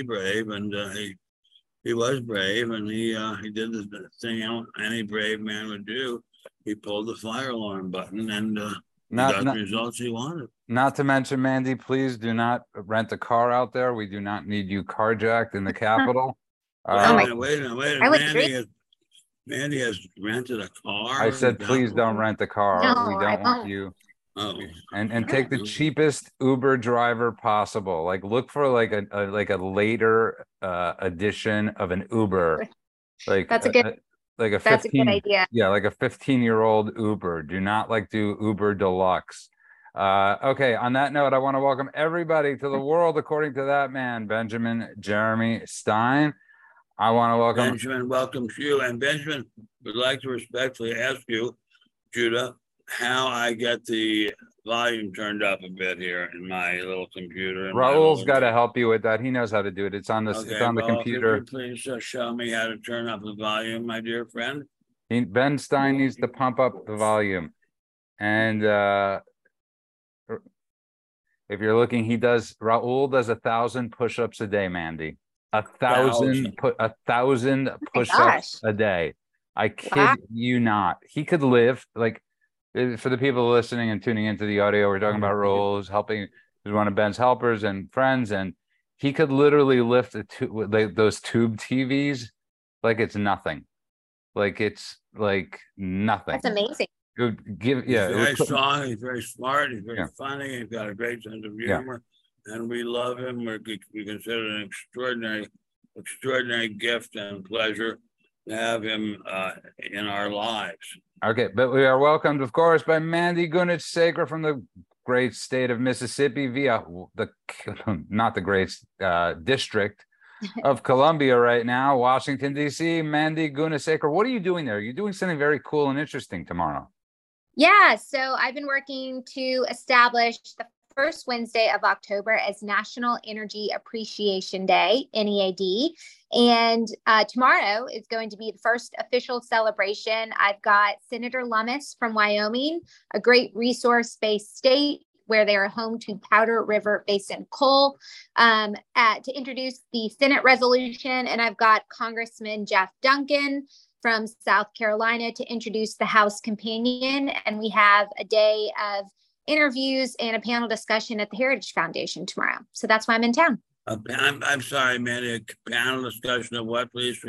brave, and uh, he he was brave, and he uh, he did the thing any brave man would do. He pulled the fire alarm button and uh, not, got not, the results he wanted. Not to mention, Mandy, please do not rent a car out there. We do not need you carjacked in the Capitol. Uh, wait a minute, wait a minute, wait a minute. Mandy has, Mandy has rented a car. I said, please don't rent a car. No, we don't want you. Oh. And and take the cheapest Uber driver possible. Like look for like a, a like a later uh edition of an Uber. Like that's a good a, like a 15, that's a good idea. Yeah, like a 15 year old Uber. Do not like do Uber Deluxe. Uh, okay, on that note, I want to welcome everybody to the world according to that man, Benjamin Jeremy Stein. I want to welcome Benjamin welcome to you, and Benjamin would like to respectfully ask you, Judah, how I get the volume turned up a bit here in my little computer. Raul's got to help you with that. He knows how to do it. It's on the okay, it's on the computer. please uh, show me how to turn up the volume, my dear friend. He, ben Stein needs to pump up the volume, and uh, if you're looking, he does. Raul does a thousand push-ups a day, Mandy. A thousand, put a thousand push-ups a day. I kid wow. you not. He could live like for the people listening and tuning into the audio, we're talking about mm-hmm. Raul's, helping, he's one of Ben's helpers and friends, and he could literally lift a tu- like those tube TVs like it's nothing, like it's like nothing. That's amazing. Good give yeah, he's very strong. He's very smart. He's very yeah. funny. He's got a great sense of humor, yeah. and we love him. We're, we consider it an extraordinary, extraordinary gift and pleasure to have him uh, in our lives. Okay, but we are welcomed, of course, by Mandy Gunasekara from the great state of Mississippi via the not the great uh, district of Columbia right now, Washington D.C. Mandy Gunasekara, what are you doing there? You're doing something very cool and interesting tomorrow. Yeah, so I've been working to establish the first Wednesday of October as National Energy Appreciation Day, NEAD. And uh, tomorrow is going to be the first official celebration. I've got Senator Lummis from Wyoming, a great resource based state where they are home to Powder River Basin coal, um, at, to introduce the Senate resolution. And I've got Congressman Jeff Duncan from South Carolina to introduce the House companion. And we have a day of interviews and a panel discussion at the Heritage Foundation tomorrow. So that's why I'm in town. Uh, I'm, I'm sorry, man. A panel discussion of what, please?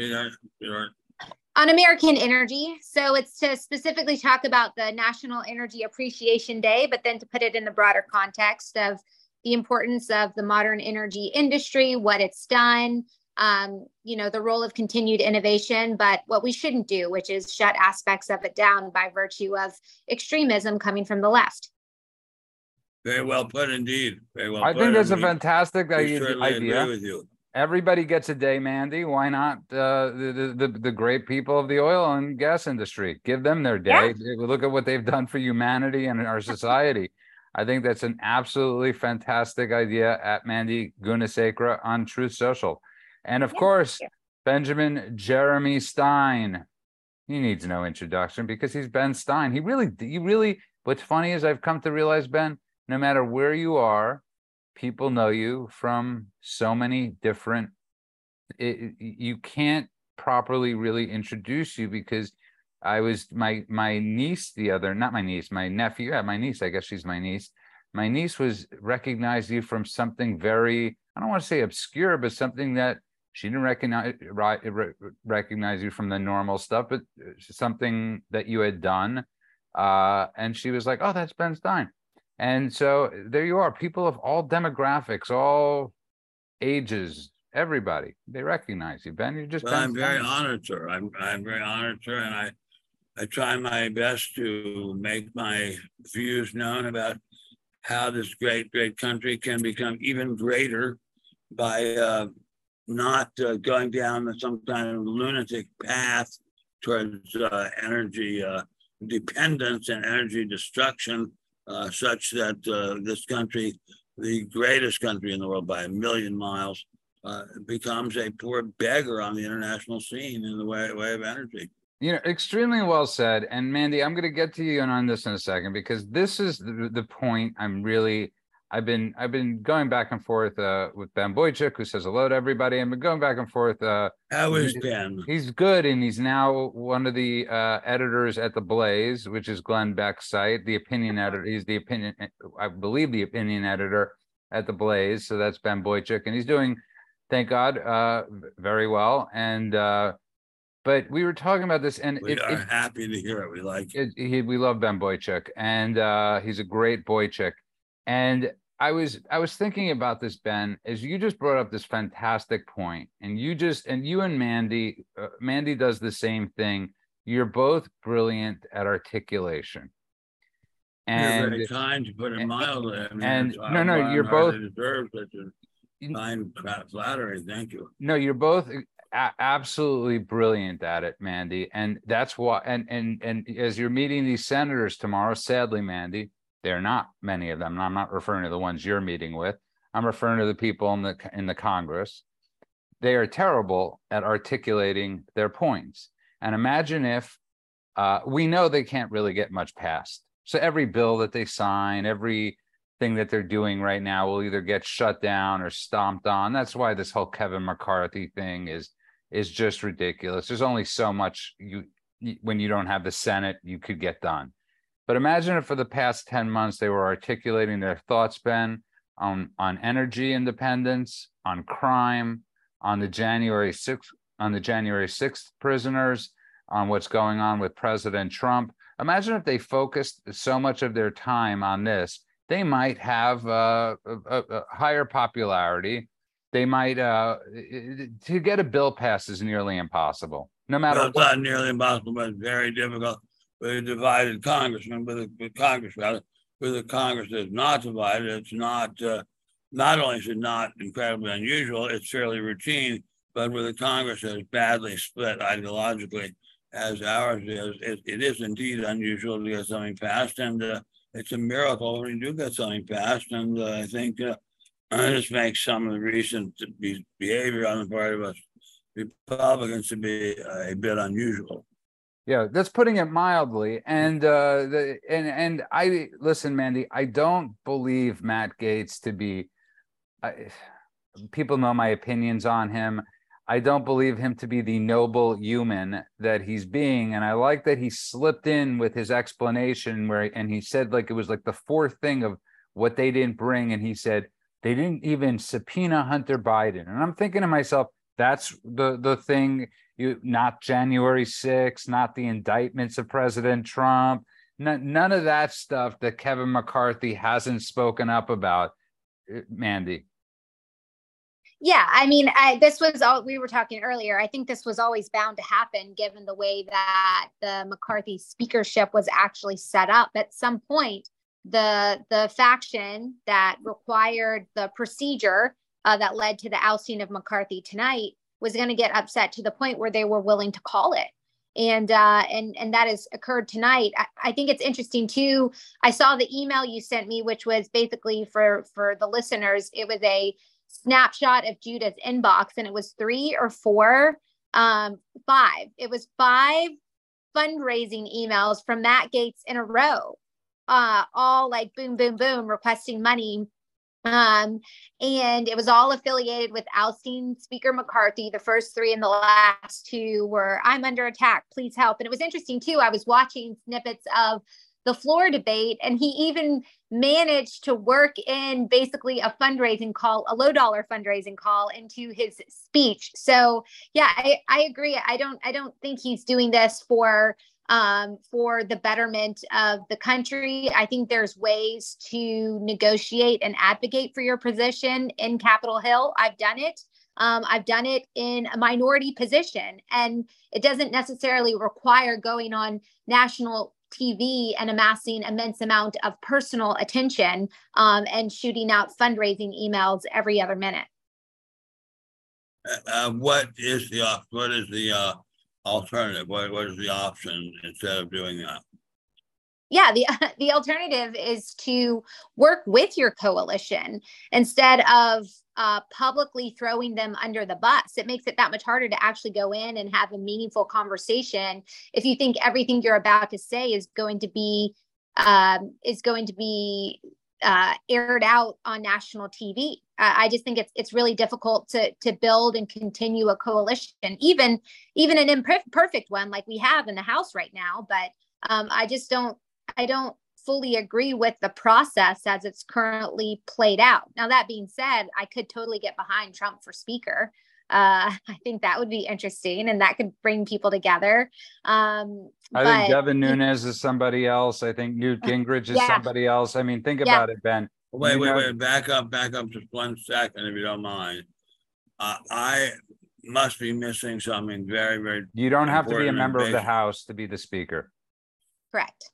On American energy. So it's to specifically talk about the National Energy Appreciation Day, but then to put it in the broader context of the importance of the modern energy industry, what it's done, um, you know, the role of continued innovation, but what we shouldn't do, which is shut aspects of it down by virtue of extremism coming from the left. Very well put indeed. Very well. I think that's a fantastic idea. Everybody gets a day, Mandy. Why not uh, the, the the great people of the oil and gas industry? Give them their day. Yeah. Look at what they've done for humanity and our society. I think that's an absolutely fantastic idea at Mandy Gunasekara on Truth Social. And of yeah, course, Benjamin Jeremy Stein. He needs no introduction because he's Ben Stein. He really, he really, what's funny is I've come to realize, Ben, no matter where you are, people know you from so many different. It, you can't properly really introduce you because I was my my niece the other not my niece my nephew yeah my niece I guess she's my niece my niece was recognized you from something very I don't want to say obscure but something that she didn't recognize recognize you from the normal stuff but something that you had done uh, and she was like oh that's Ben Stein and so there you are, people of all demographics, all ages, everybody. They recognize you, Ben. You're just well, I'm very honored, sir. I'm I'm very honored, sir, and I I try my best to make my views known about how this great, great country can become even greater by uh, not uh, going down some kind of lunatic path towards uh, energy uh, dependence and energy destruction uh, such that uh, this country, the greatest country in the world by a million miles, uh, becomes a poor beggar on the international scene in the way, way of energy. You know, extremely well said. And Mandy, I'm going to get to you on this in a second because this is the, the point I'm really, I've been I've been going back and forth uh, with Ben Boychuk, who says hello to everybody. I've been going back and forth. Uh, How is Ben? He's good, and he's now one of the uh, editors at the Blaze, which is Glenn Beck's site. The opinion editor. He's the opinion, I believe, the opinion editor at the Blaze. So that's Ben Boychuk, and he's doing, thank God, uh, very well. And uh, but we were talking about this, and we it, are it, happy to hear it. We like it. He, we love Ben Boychuk, and uh, he's a great Boychuk. And I was I was thinking about this, Ben, as you just brought up this fantastic point, and you just and you and Mandy, uh, Mandy does the same thing. You're both brilliant at articulation. And you're very kind to put it mildly. I mean, and no, no, you're both deserve such a fine flattery. Thank you. No, you're both a- absolutely brilliant at it, Mandy, and that's why. And and and as you're meeting these senators tomorrow, sadly, Mandy, they're not many of them. And I'm not referring to the ones you're meeting with. I'm referring to the people in the in the Congress. They are terrible at articulating their points. And imagine if uh, we know they can't really get much passed. So every bill that they sign, every thing that they're doing right now will either get shut down or stomped on. That's why this whole Kevin McCarthy thing is is just ridiculous. There's only so much you when you don't have the Senate you could get done. But imagine if for the past 10 months they were articulating their thoughts, Ben, on, on energy independence, on crime, on the January 6th, on the January 6th prisoners, on what's going on with President Trump. Imagine if they focused so much of their time on this, they might have uh, a, a, higher popularity. They might uh, to get a bill passed is nearly impossible. No matter well, it's what. not nearly impossible, but it's very difficult a divided congressman, with a with Congress rather, with a Congress that's not divided. It's not uh, not only is it not incredibly unusual, it's fairly routine. But with a Congress that is badly split ideologically, as ours is, it, it is indeed unusual to get something passed, and uh, it's a miracle when you do get something passed. And uh, I think uh, this makes some of the recent behavior on the part of us Republicans to be a bit unusual. Yeah, that's putting it mildly. And uh the and and I listen, Mandy, I don't believe Matt Gaetz to be I, people know my opinions on him. I don't believe him to be the noble human that he's being. And I like that he slipped in with his explanation where and he said like it was like the fourth thing of what they didn't bring. And he said they didn't even subpoena Hunter Biden. And I'm thinking to myself, that's the the thing you not January 6th, not the indictments of President Trump, n- none of that stuff that Kevin McCarthy hasn't spoken up about, uh, Mandy. Yeah, I mean, I, this was all we were talking earlier. I think this was always bound to happen given the way that the McCarthy speakership was actually set up. At some point, the the faction that required the procedure uh, that led to the ousting of McCarthy tonight was going to get upset to the point where they were willing to call it and uh, and and that has occurred tonight. I, I, think it's interesting too. I saw the email you sent me, which was basically for for the listeners. It was a snapshot of Judah's inbox, and it was three or four, um, five. It was five fundraising emails from Matt Gaetz in a row, uh, all like boom, boom, boom, requesting money um, and it was all affiliated with ousting Speaker McCarthy. The first three and the last two were, I'm under attack, please help. And it was interesting too. I was watching snippets of the floor debate, and he even managed to work in basically a fundraising call, a low dollar fundraising call into his speech. So yeah, I, I agree. I don't I don't think he's doing this for um, for the betterment of the country. I think there's ways to negotiate and advocate for your position in Capitol Hill. I've done it. Um, I've done it in a minority position, and it doesn't necessarily require going on national TV and amassing immense amount of personal attention um, and shooting out fundraising emails every other minute. Uh, uh what is the what is the uh, alternative? What, is the option instead of doing that? Yeah, the the alternative is to work with your coalition instead of uh, publicly throwing them under the bus. It makes it that much harder to actually go in and have a meaningful conversation if you think everything you're about to say is going to be um, is going to be uh, aired out on national TV. I just think it's it's really difficult to to build and continue a coalition, even even an imperfect one like we have in the House right now. But um, I just don't I don't fully agree with the process as it's currently played out. Now that being said, I could totally get behind Trump for Speaker. Uh, I think that would be interesting and that could bring people together. Um, I but, think Devin Nunes is somebody else. I think Newt Gingrich is yeah. somebody else. I mean, think yeah. about it, Ben. Wait, wait, know, wait. Back up, back up just one second, if you don't mind. Uh, I must be missing something very, very. You don't have to be a member of the House to be the Speaker. Correct.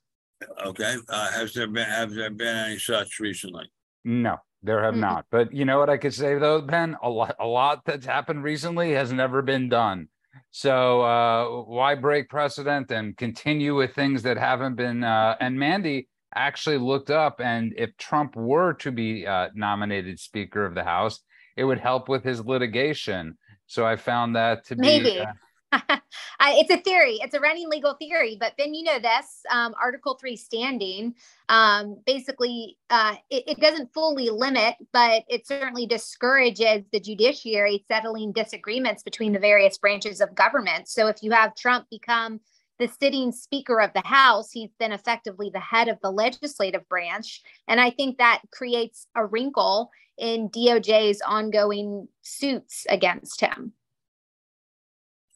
Okay. Uh, has there been have there been any such recently? No. There have mm-hmm. not. But you know what I could say though, Ben? A lot, a lot that's happened recently has never been done. So uh, why break precedent and continue with things that haven't been? Uh, and Mandy actually looked up, and if Trump were to be uh, nominated Speaker of the House, it would help with his litigation. So I found that to be maybe. Uh, it's a theory. It's a running legal theory. But Ben, you know this um, Article Three standing. Um, basically, uh, it, it, doesn't fully limit, but it certainly discourages the judiciary settling disagreements between the various branches of government. So if you have Trump become the sitting Speaker of the House, he's then effectively the head of the legislative branch, and I think that creates a wrinkle in DOJ's ongoing suits against him.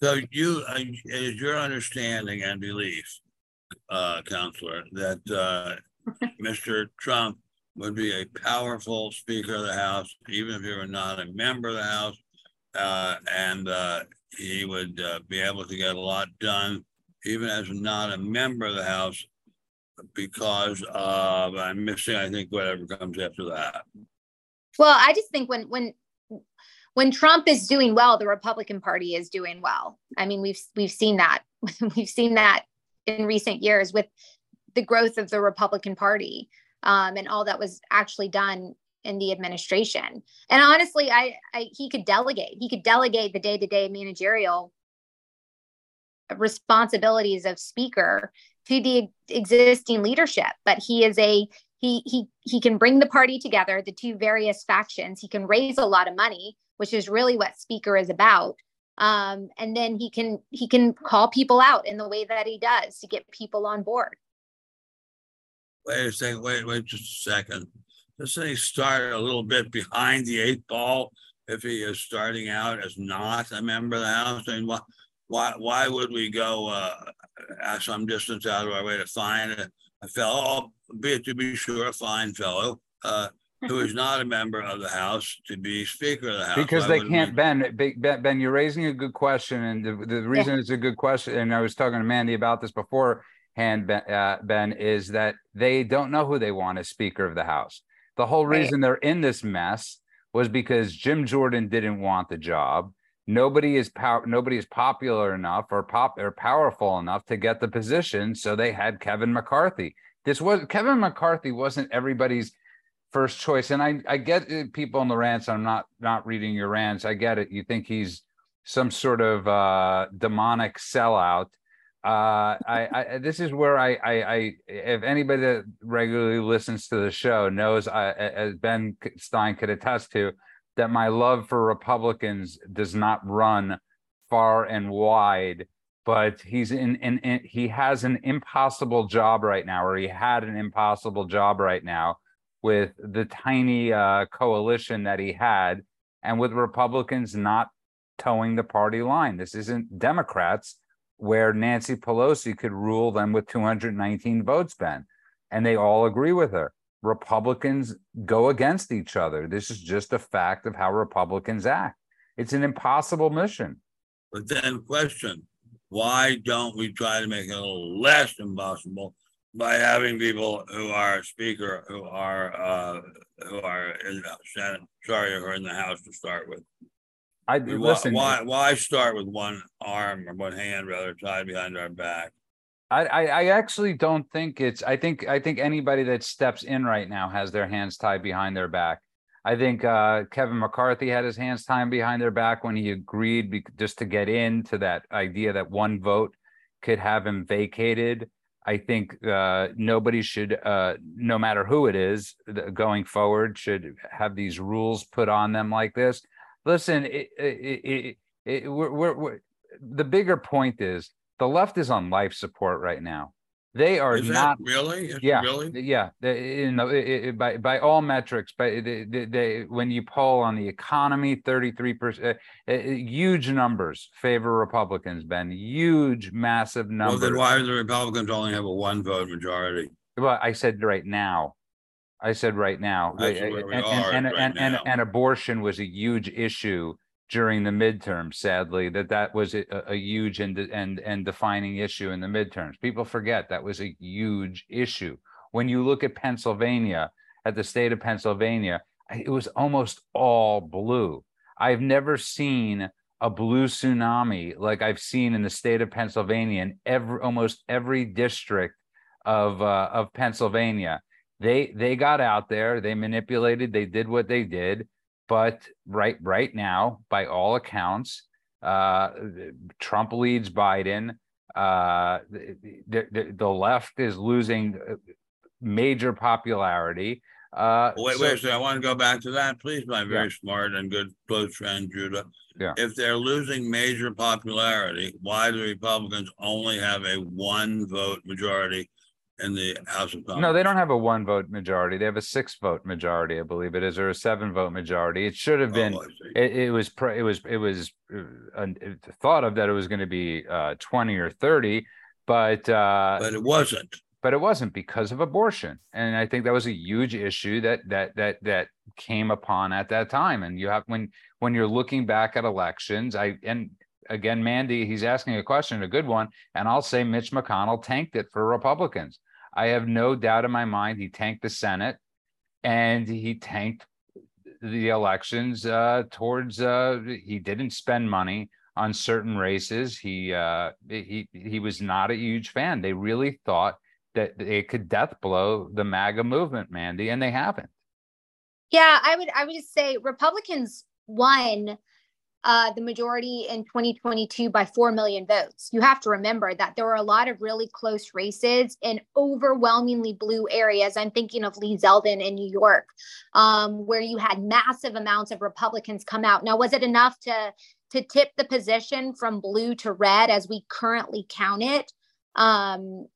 So you, uh, is your understanding and belief, uh, counselor, that uh, Mr. Trump would be a powerful Speaker of the House, even if he were not a member of the House, uh, and uh, he would uh, be able to get a lot done, even as not a member of the House, because of I'm missing, I think, whatever comes after that. Well, I just think when when when Trump is doing well, the Republican Party is doing well. I mean, we've we've seen that. we've seen that in recent years with the growth of the Republican Party um, and all that was actually done in the administration. And honestly, I, I he could delegate. He could delegate the day to day managerial responsibilities of Speaker to the existing leadership. But he is a he he he can bring the party together, the two various factions. He can raise a lot of money which is really what speaker is about um, and then he can he can call people out in the way that he does to get people on board wait a second wait wait just a second doesn't he start a little bit behind the eight ball if he is starting out as not a member of the house I mean, why, why, why would we go uh, some distance out of our way to find a, a fellow, be it to be sure, a fine fellow, uh, who is not a member of the House to be Speaker of the House. Because they can't, Ben, Ben, Ben, you're raising a good question. And the, the reason yeah. it's a good question, and I was talking to Mandy about this beforehand, Ben, uh, ben, is that they don't know who they want as Speaker of the House. The whole reason right. they're in this mess was because Jim Jordan didn't want the job. Nobody is power. Nobody is popular enough or pop or powerful enough to get the position. So they had Kevin McCarthy. This was Kevin McCarthy wasn't everybody's first choice. And I, I get people in the rants. I'm not not reading your rants. I get it. You think he's some sort of uh, demonic sellout. Uh, I, I this is where I, I, I if anybody that regularly listens to the show knows, I, as Ben Stein could attest to, that my love for Republicans does not run far and wide. But he's in, in, in he has an impossible job right now, or he had an impossible job right now with the tiny uh, coalition that he had and with Republicans not toeing the party line. This isn't Democrats where Nancy Pelosi could rule them with 219 votes, Ben. And they all agree with her. Republicans go against each other. This is just a fact of how Republicans act. It's an impossible mission. But then, question why don't we try to make it a little less impossible by having people who are speaker who are uh, who are in the Senate, sorry, who are in the House to start with. I do listen. Why, why start with one arm or one hand rather tied behind our back? I, I, actually don't think it's. I think I think anybody that steps in right now has their hands tied behind their back. I think uh, Kevin McCarthy had his hands tied behind their back when he agreed be- just to get into that idea that one vote could have him vacated I think uh, nobody should, uh, no matter who it is, going forward, should have these rules put on them like this. Listen, it, it, it, we're, we're, we're, the bigger point is the left is on life support right now. They are Is not really. Is yeah, really. yeah. You know, it, it, by by all metrics, but they, they, they, when you poll on the economy, thirty three percent, uh, uh, huge numbers favor Republicans. Ben, huge, massive numbers. Well, then why do the Republicans only have a one vote majority? Well, I said right now. I said right now. That's I, where we and, and, right and, now. and abortion was a huge issue during the midterm sadly that that was a, a huge and, and and defining issue in the midterms. People forget that was a huge issue. When you look at pennsylvania at the state of pennsylvania it was almost all blue. I've never seen a blue tsunami like i've seen in the state of pennsylvania in every almost every district of uh, of pennsylvania. They they got out there they manipulated they did what they did but right right now, by all accounts, uh, Trump leads Biden. Uh, the, the, the left is losing uh, major popularity. Uh, wait, so, wait, so I want to go back to that, please, my very yeah. smart and good close friend Judah. Yeah. If they're losing major popularity, why do Republicans only have a one vote majority in the House of Congress. No, they don't have a one vote majority. They have a six vote majority, I believe it is, or a seven vote majority. It should have been. Oh, it, it, was. It was. It was uh, thought of that it was going to be uh, twenty or thirty, but uh, but it wasn't. But it wasn't because of abortion, and I think that was a huge issue that that that that came upon at that time. And you have when when you're looking back at elections, I and again, Mandy, he's asking a question, a good one, and I'll say Mitch McConnell tanked it for Republicans. I have no doubt in my mind he tanked the Senate and he tanked the elections uh, towards uh, he didn't spend money on certain races. He uh, he he was not a huge fan. They really thought that they could death blow the MAGA movement, Mandy, and they haven't. Yeah, I would I would just say Republicans won uh, the majority in 2022 by 4 million votes. You have to remember that there were a lot of really close races in overwhelmingly blue areas. I'm thinking of Lee Zeldin in New York, um, where you had massive amounts of Republicans come out. Now, was it enough to to tip the position from blue to red as we currently count it? Um,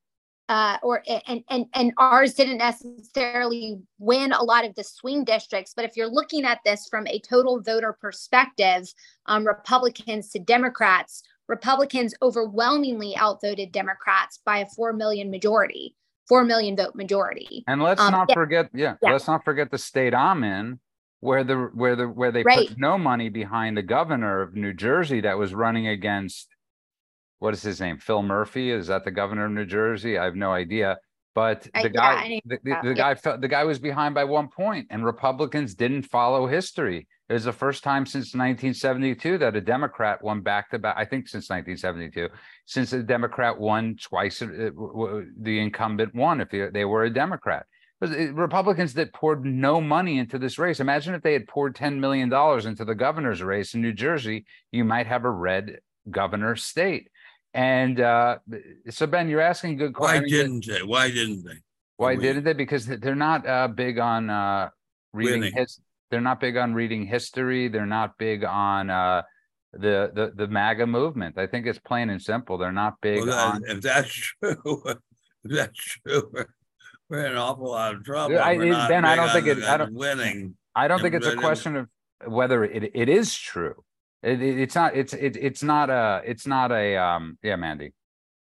uh, or and and and ours didn't necessarily win a lot of the swing districts. But if you're looking at this from a total voter perspective, um, Republicans to Democrats, Republicans overwhelmingly outvoted Democrats by a four million majority, four million vote majority. And let's um, not yeah. forget, yeah, yeah, let's not forget the state I'm in, where the where the where they right. put no money behind the governor of New Jersey that was running against what is his name? Phil Murphy. Is that the governor of New Jersey? I have no idea. But the I, guy, yeah, the, the, the guy, the guy was behind by one point, and Republicans didn't follow history. It was the first time since 1972 that a Democrat won back to back. I think since 1972, since a Democrat won twice, uh, the incumbent won if they were a Democrat. Republicans that poured no money into this race. Imagine if they had poured $10 million into the governor's race in New Jersey, you might have a red governor state. And uh, so, Ben, you're asking good questions. Why didn't they? Why didn't they? Why didn't they? Because they're not uh, big on uh, reading his. They're not big on reading history. They're not big on uh, the the the MAGA movement. I think it's plain and simple. They're not big well, on. If that's true, if that's true, we're in an awful lot of trouble. I, ben, I don't think it. I don't winning. I don't think it's a question of whether it, it is true. It, it, it's not. It's it, it's not a. It's not a. Um. Yeah, Mandy.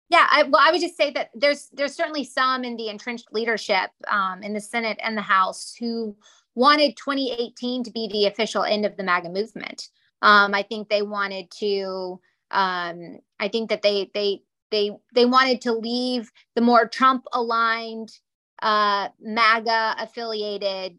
Yeah, I, well, I would just say that there's there's certainly some in the entrenched leadership um, in the Senate and the House who wanted 2018 to be the official end of the MAGA movement. Um, I think they wanted to. Um, I think that they they they they wanted to leave the more Trump aligned, uh, MAGA affiliated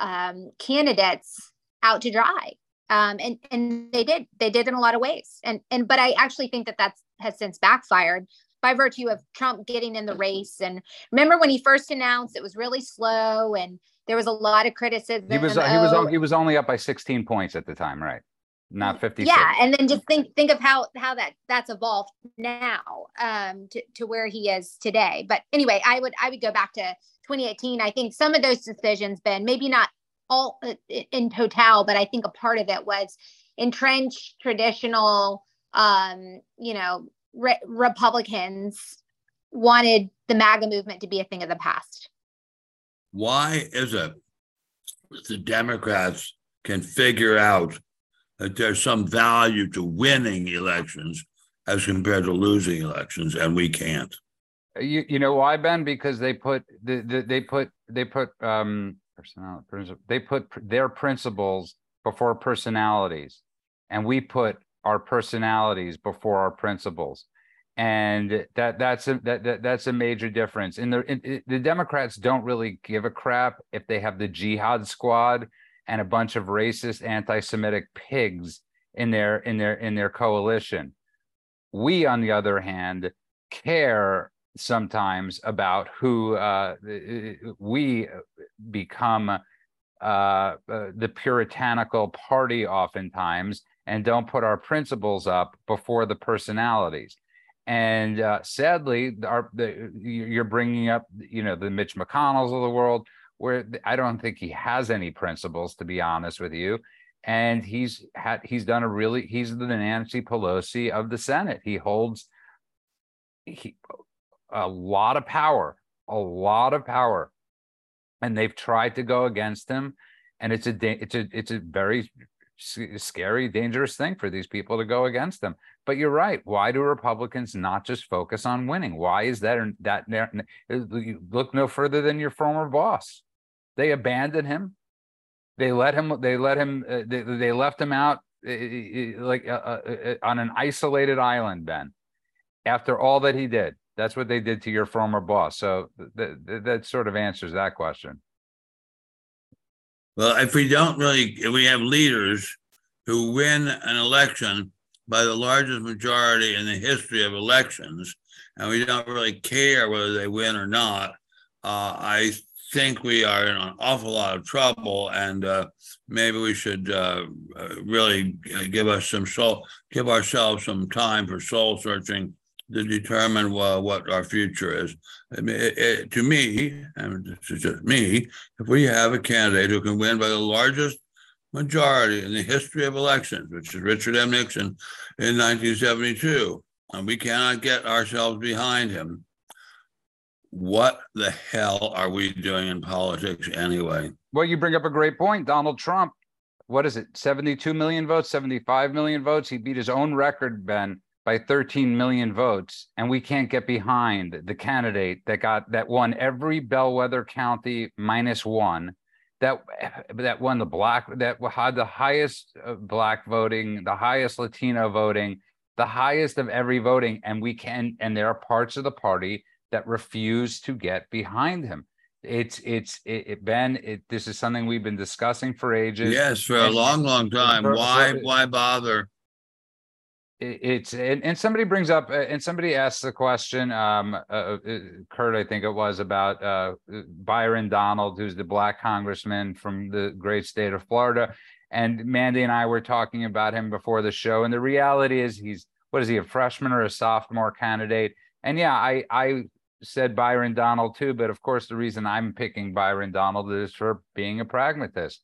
um, candidates out to dry um, and and they did they did in a lot of ways. And and but i actually think that that's has since backfired by virtue of trump getting in the race. And remember when he first announced it was really slow and there was a lot of criticism he was uh, he was he was only up by 16 points at the time right? Not 50 yeah. And then just think think of how how that that's evolved now um to, to where he is today. But anyway i would i would go back to 2018 i think some of those decisions been maybe not all uh, in total but i think a part of it was entrenched traditional um you know re- republicans wanted the maga movement to be a thing of the past why is it the democrats can figure out that there's some value to winning elections as compared to losing elections, and we can't. You you know why, Ben? Because they put the, the they put they put um personality they put their principles before personalities, and we put our personalities before our principles, and that that's a that, that that's a major difference. In the in, the Democrats don't really give a crap if they have the jihad squad and a bunch of racist anti-Semitic pigs in their in their in their coalition. We, on the other hand, care sometimes about who uh, we become uh, uh, the puritanical party oftentimes and don't put our principles up before the personalities and uh, sadly our the, you're bringing up you know the mitch mcconnells of the world where I don't think he has any principles, to be honest with you. And he's had he's done a really he's the Nancy Pelosi of the Senate. He holds he, a lot of power, a lot of power, and they've tried to go against him. And it's a it's a it's a very scary, dangerous thing for these people to go against them. But you're right. Why do Republicans not just focus on winning? Why is that that look no further than your former boss? They abandoned him. They let him. They let him. Uh, they, they left him out uh, like uh, uh, on an isolated island. Ben, after all that he did, that's what they did to your former boss. So th- th- that sort of answers that question. Well, if we don't really, if we have leaders who win an election by the largest majority in the history of elections, and we don't really care whether they win or not, uh, I think we are in an awful lot of trouble, and uh, maybe we should uh, uh really uh, give us some soul, give ourselves some time for soul searching to determine uh, what our future is. I mean, it, it, to me, and this is just me, if we have a candidate who can win by the largest majority in the history of elections, which is Richard M. Nixon in 1972, and we cannot get ourselves behind him, what the hell are we doing in politics anyway? Well, you bring up a great point. Donald Trump, what is it, 72 million votes, 75 million votes? He beat his own record, Ben, by 13 million votes. And we can't get behind the candidate that got that won every bellwether county minus one. That that won the black that had the highest uh, black voting, the highest Latino voting, the highest of every voting, and we can and there are parts of the party that refuse to get behind him. It's it's it, it, Ben. It, this is something we've been discussing for ages. Yes, for a long, long time. For, why for, why bother? It's and, and somebody brings up uh, and somebody asks the question um uh, uh, kurt i think it was about uh byron donald who's the black congressman from the great state of florida and mandy and i were talking about him before the show and the reality is he's what is he a freshman or a sophomore candidate and yeah i i said Byron Donald too, but of course the reason I'm picking Byron Donald is for being a pragmatist.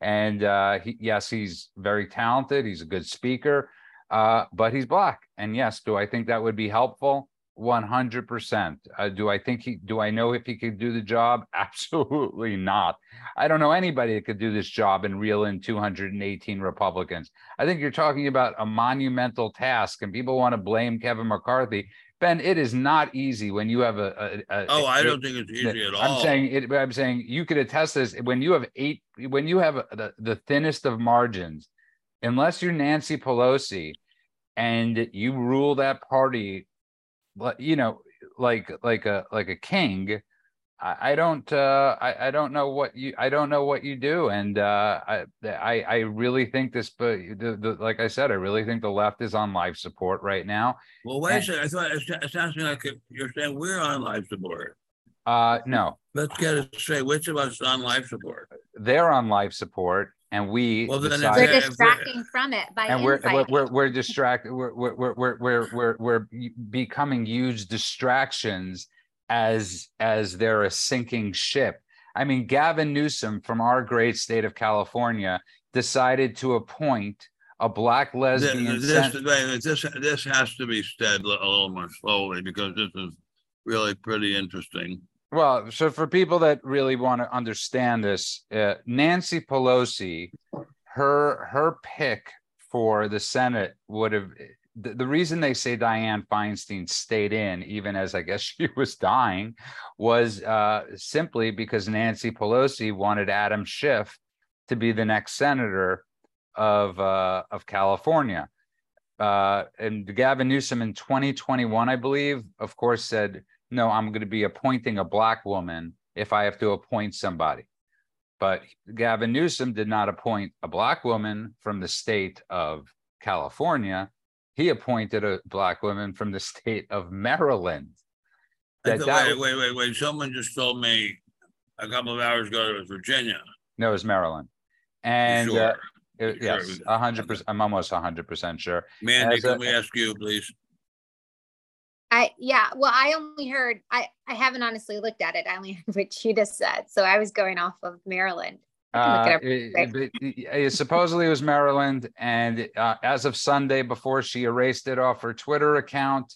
And uh, he, yes, he's very talented. He's a good speaker, uh, but he's black. And yes, do I think that would be helpful? 100%. Uh, do I think he, do I know if he could do the job? Absolutely not. I don't know anybody that could do this job and reel in 218 Republicans. I think you're talking about a monumental task, and people want to blame Kevin McCarthy. Ben, it is not easy when you have a. a, a oh, I don't think it's easy at all. I'm saying it. I'm saying you could attest this when you have eight, when you have the, the thinnest of margins, unless you're Nancy Pelosi, and you rule that party, you know, like like a like a king I, I don't uh, I, I don't know what you I don't know what you do and uh, I, I I really think this but the, the, like I said I really think the left is on life support right now. Well wait and, a second I thought it sounds like you're saying we're on life support. Uh no. Let's get it straight. Which of us on life support? They're on life support and we well, decided, we're distracting from it by and we're, we're, we're we're distracted we're we're we're we're we're we're becoming huge distractions as as they're a sinking ship. I mean, Gavin Newsom from our great state of California decided to appoint a black lesbian. This this, this, this has to be said a little more slowly because this is really pretty interesting. Well, so for people that really want to understand this, uh, Nancy Pelosi, her her pick for the Senate would have the, the reason they say Dianne Feinstein stayed in, even as I guess she was dying, was uh, simply because Nancy Pelosi wanted Adam Schiff to be the next senator of uh, of California. Uh, and Gavin Newsom in 2021, I believe, of course, said no, I'm going to be appointing a black woman if I have to appoint somebody. But Gavin Newsom did not appoint a black woman from the state of California. He appointed a black woman from the state of Maryland. That, wait, that, wait, wait, wait. Someone just told me a couple of hours ago it was Virginia. No, it was Maryland. And sure. uh, it, yes, hundred percent. I'm almost hundred percent sure. Mandy, As can a, we ask you, please? I yeah, well, I only heard I I haven't honestly looked at it. I only heard what she just said, so I was going off of Maryland. Uh, it, it, supposedly it was Maryland, and uh, as of Sunday, before she erased it off her Twitter account,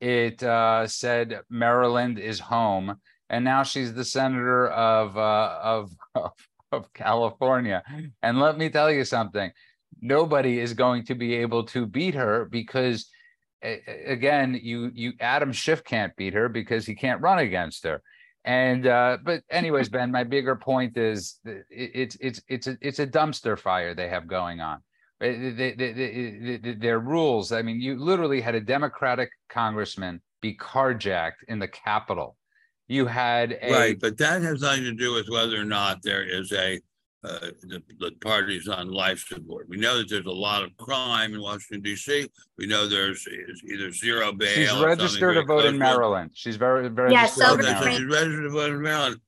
it uh, said Maryland is home, and now she's the senator of uh, of, of of California. And let me tell you something: nobody is going to be able to beat her because again, you you Adam Schiff can't beat her because he can't run against her. And uh, but anyways, Ben, my bigger point is it's it's it's a it's a dumpster fire they have going on. Their rules. I mean, you literally had a Democratic congressman be carjacked in the Capitol. You had a right, but that has nothing to do with whether or not there is a uh, the, the parties on life support. We know that there's a lot of crime in Washington D.C. We know there's either zero bail. She's registered to vote in Maryland. She's very very. Yeah, so she's registered to vote in Maryland.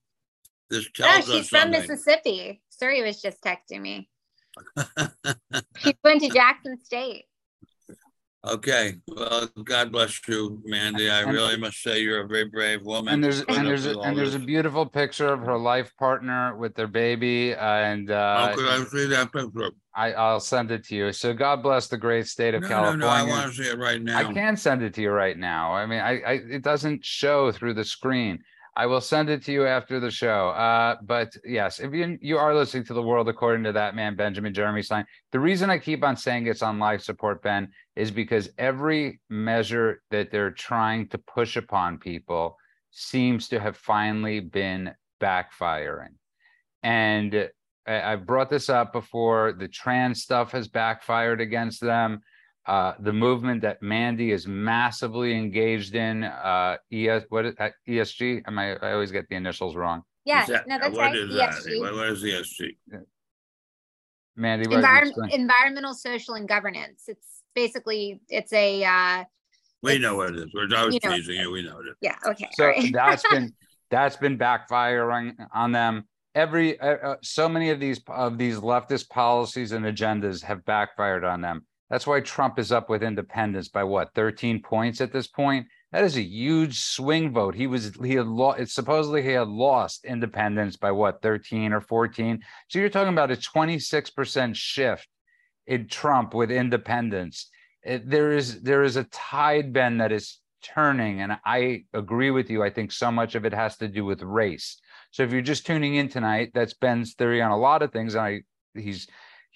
This tells no, she's from something. Mississippi. Suri was just texting me. she went to Jackson State. Okay. Well, God bless you, Mandy. I really must say you're a very brave woman. And there's and there's a, and there's a beautiful picture of her life partner with their baby. And uh, how could I see that picture? I, I'll send it to you. So God bless the great state of no, California. No, no, I want to see it right now. I can send it to you right now. I mean, I, I it doesn't show through the screen. I will send it to you after the show. Uh, but yes, if you you are listening to the world according to that man, Benjamin Jeremy Stein, the reason I keep on saying it's on life support, Ben, is because every measure that they're trying to push upon people seems to have finally been backfiring. And I've brought this up before. The trans stuff has backfired against them uh, the movement that Mandy is massively engaged in. Uh, ES, what is uh, ESG? Am I? I always get the initials wrong. Yeah, that, no, that's what right. Is ESG. What, what is ESG? Mandy, Envir- environmental, social, and governance. It's basically it's a. Uh, we know what it is. We're, I was you know teasing you. We know it. Yeah. Okay. So right. that's been that's been backfiring on them. Every uh, uh, so many of these of these leftist policies and agendas have backfired on them that's why Trump is up with independents by what 13 points at this point. That is a huge swing vote. He was he had lost. Supposedly he had lost independents by what 13 or 14. So you're talking about a 26 percent shift in Trump with independents. It, there is there is a tide bend that is turning, and I agree with you. I think so much of it has to do with race. So if you're just tuning in tonight, that's Ben's theory on a lot of things. And I he's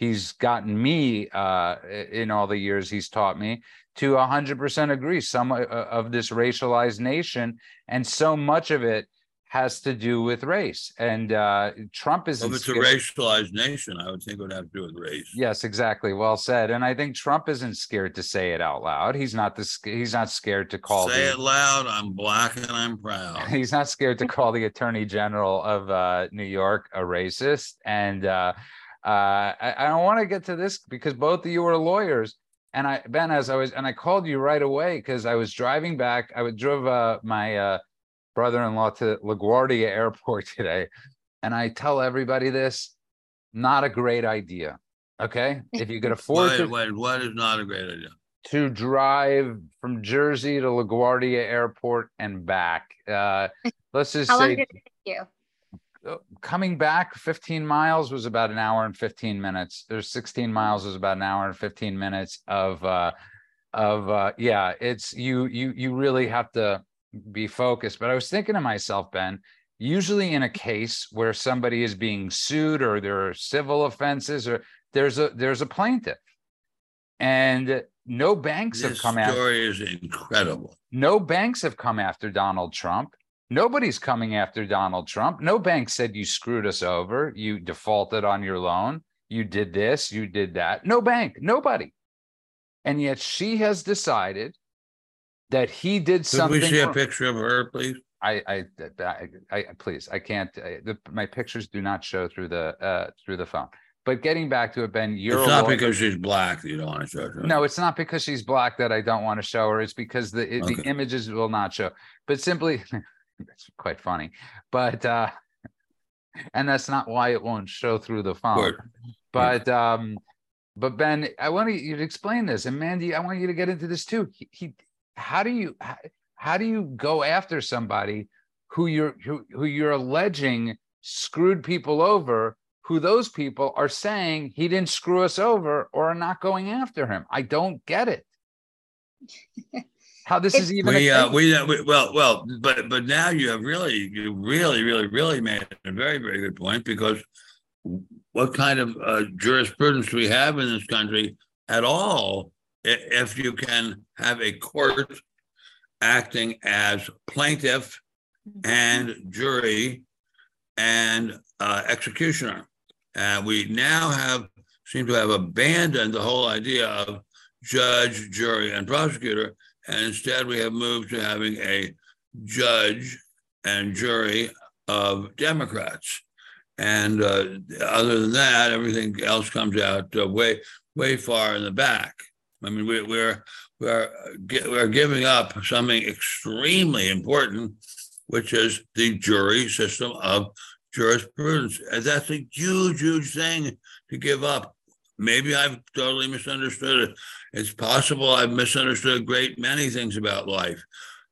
he's gotten me uh, in all the years he's taught me to 100% agree. Some uh, of this racialized nation and so much of it has to do with race. And uh, trump is well, if it's a racialized nation i would think it would have to do with race. Yes exactly. Well said. And i think trump isn't scared to say it out loud. He's not the he's not scared to call say the, it loud. I'm black and i'm proud. He's not scared to call the attorney general of uh, new york a racist. And uh, I, I don't want to get to this because both of you are lawyers. And I, Ben, as I was, and I called you right away because I was driving back. I would drove uh, my uh, brother-in-law to LaGuardia Airport today, and I tell everybody this. not a great idea. Okay, if you could afford wait, to, wait, what is not a great idea? To drive from Jersey to LaGuardia Airport and back. Uh, let's just How say. long did it take you? Uh, coming back 15 miles was about an hour and 15 minutes. There's 16 miles was about an hour and 15 minutes of uh of uh yeah it's you you you really have to be focused. But i was thinking to myself ben usually in a case where somebody is being sued or there are civil offenses or there's a there's a plaintiff and no banks this have come story after story is incredible. No banks have come after donald trump Nobody's coming after Donald Trump. No bank said you screwed us over. You defaulted on your loan. You did this, you did that. No bank, nobody. And yet she has decided that he did Could something. Could we see a picture of her, please? I, I, I, I please, I can't. I, the, my pictures do not show through the uh, through the phone. But getting back to it, Ben, you're it's not because she's black that you don't want to show her. No, it's not because she's black that I don't want to show her. It's because the okay. the images will not show. But simply, it's quite funny, but uh, and that's not why it won't show through the phone. Word. But um, but Ben, I want you to explain this, and Mandy, I want you to get into this too. He, he how do you how, how do you go after somebody who you're who, who you're alleging screwed people over? Who those people are saying he didn't screw us over or are not going after him? I don't get it. how this is even we, uh, we, uh, we well well but but now you have really you really really really made a very very good point because what kind of uh, jurisprudence we have in this country at all if you can have a court acting as plaintiff and jury and uh, executioner? And we now have seem to have abandoned the whole idea of judge jury and prosecutor and instead, we have moved to having a judge and jury of Democrats. And uh, other than that, everything else comes out uh, way, way far in the back. I mean, we, we're we're we're giving up something extremely important, which is the jury system of jurisprudence. And that's a huge, huge thing to give up. Maybe I've totally misunderstood it. It's possible I've misunderstood a great many things about life.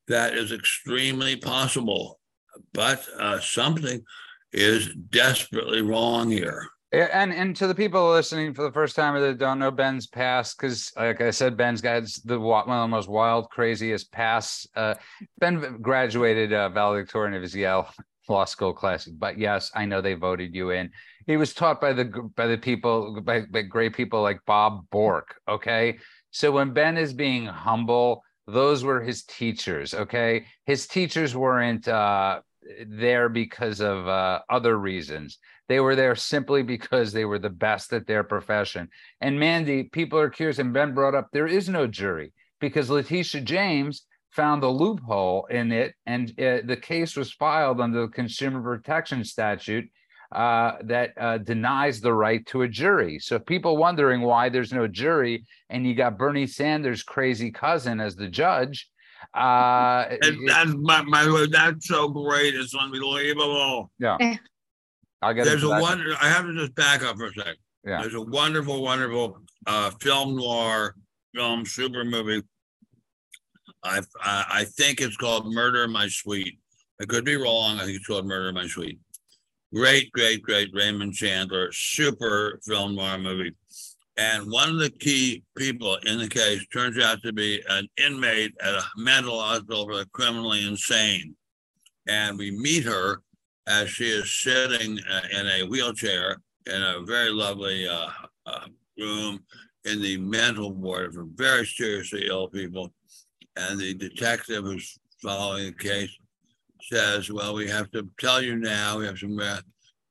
That is extremely possible. But uh, something is desperately wrong here. And and to the people listening for the first time that don't know Ben's past, because like I said, Ben's got the one of the most wild, craziest past. Uh, ben graduated uh, valedictorian of his Yale law school class, but yes, I know they voted you in he was taught by the by the people by, by great people like Bob Bork. Okay, so when Ben is being humble, those were his teachers. Okay, his teachers weren't uh, there because of uh, other reasons. They were there simply because they were the best at their profession. And Mandy, people are curious, and Ben brought up there is no jury because Letitia James found a loophole in it, and uh, the case was filed under the Consumer Protection Statute uh, that uh, denies the right to a jury. So people wondering why there's no jury, and you got Bernie Sanders' crazy cousin as the judge. Uh, and that's my, my that's so great. It's unbelievable. Yeah. Eh. I'll get There's a wonder. I have to just back up for a second. Yeah. There's a wonderful, wonderful uh, film noir film super movie. I I think it's called Murder in My Sweet. I could be wrong. I think it's called Murder in My Sweet. Great, great, great Raymond Chandler, super film noir movie. And one of the key people in the case turns out to be an inmate at a mental hospital for the criminally insane. And we meet her as she is sitting uh, in a wheelchair in a very lovely uh, uh, room in the mental ward for very seriously ill people. And the detective who's following the case says, well, we have to tell you now, we have some. Uh,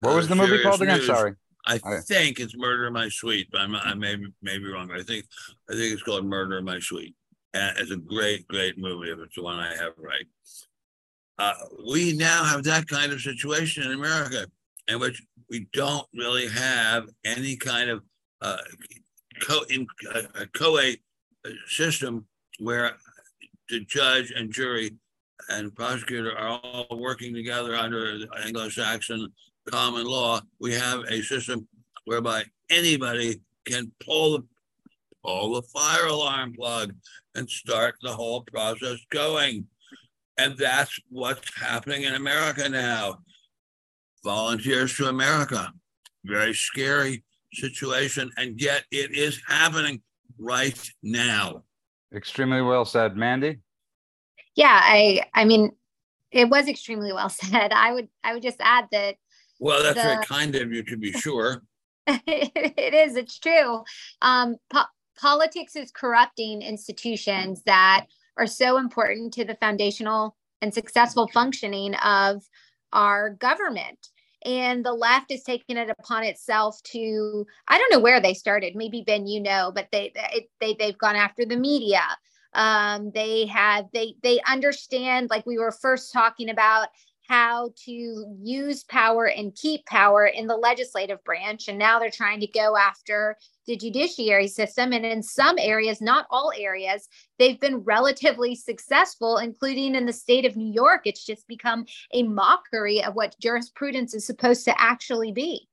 what was the movie called again? News. Sorry. I think it's Murder in My Sweet, but I'm, I may, may be wrong. But I think I think it's called Murder in My Sweet. And it's a great, great movie if it's the one I have right. Uh, we now have that kind of situation in America, in which we don't really have any kind of uh, co in uh, co system where the judge and jury and prosecutor are all working together under Anglo-Saxon common law. We have a system whereby anybody can pull the pull the fire alarm plug and start the whole process going. And that's what's happening in America now. Volunteers to America. Very scary situation. And yet it is happening right now. Extremely well said, Mandy. Yeah, I I mean it was extremely well said. I would I would just add that well, that's the, very kind of you to be sure. it is, it's true. Um, po- politics is corrupting institutions that are so important to the foundational and successful functioning of our government and the left is taking it upon itself to i don't know where they started maybe ben you know but they they they've gone after the media um they have they they understand like we were first talking about how to use power and keep power in the legislative branch. And now they're trying to go after the judiciary system. And in some areas, not all areas, they've been relatively successful, including in the state of New York. It's just become a mockery of what jurisprudence is supposed to actually be.